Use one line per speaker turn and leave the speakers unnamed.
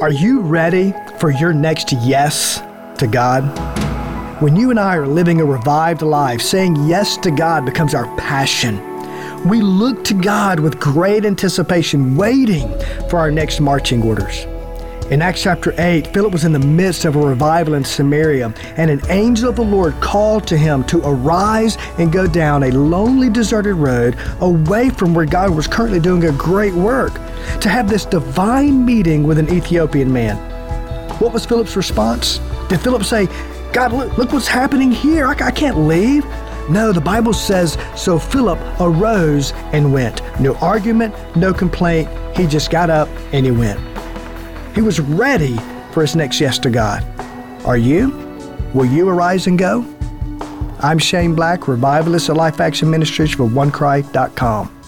Are you ready for your next yes to God? When you and I are living a revived life, saying yes to God becomes our passion. We look to God with great anticipation, waiting for our next marching orders. In Acts chapter 8, Philip was in the midst of a revival in Samaria, and an angel of the Lord called to him to arise and go down a lonely, deserted road away from where God was currently doing a great work, to have this divine meeting with an Ethiopian man. What was Philip's response? Did Philip say, God, look, look what's happening here. I, I can't leave. No, the Bible says, so Philip arose and went. No argument, no complaint. He just got up and he went. He was ready for his next yes to God. Are you? Will you arise and go? I'm Shane Black, revivalist at Life Action Ministries for OneCry.com.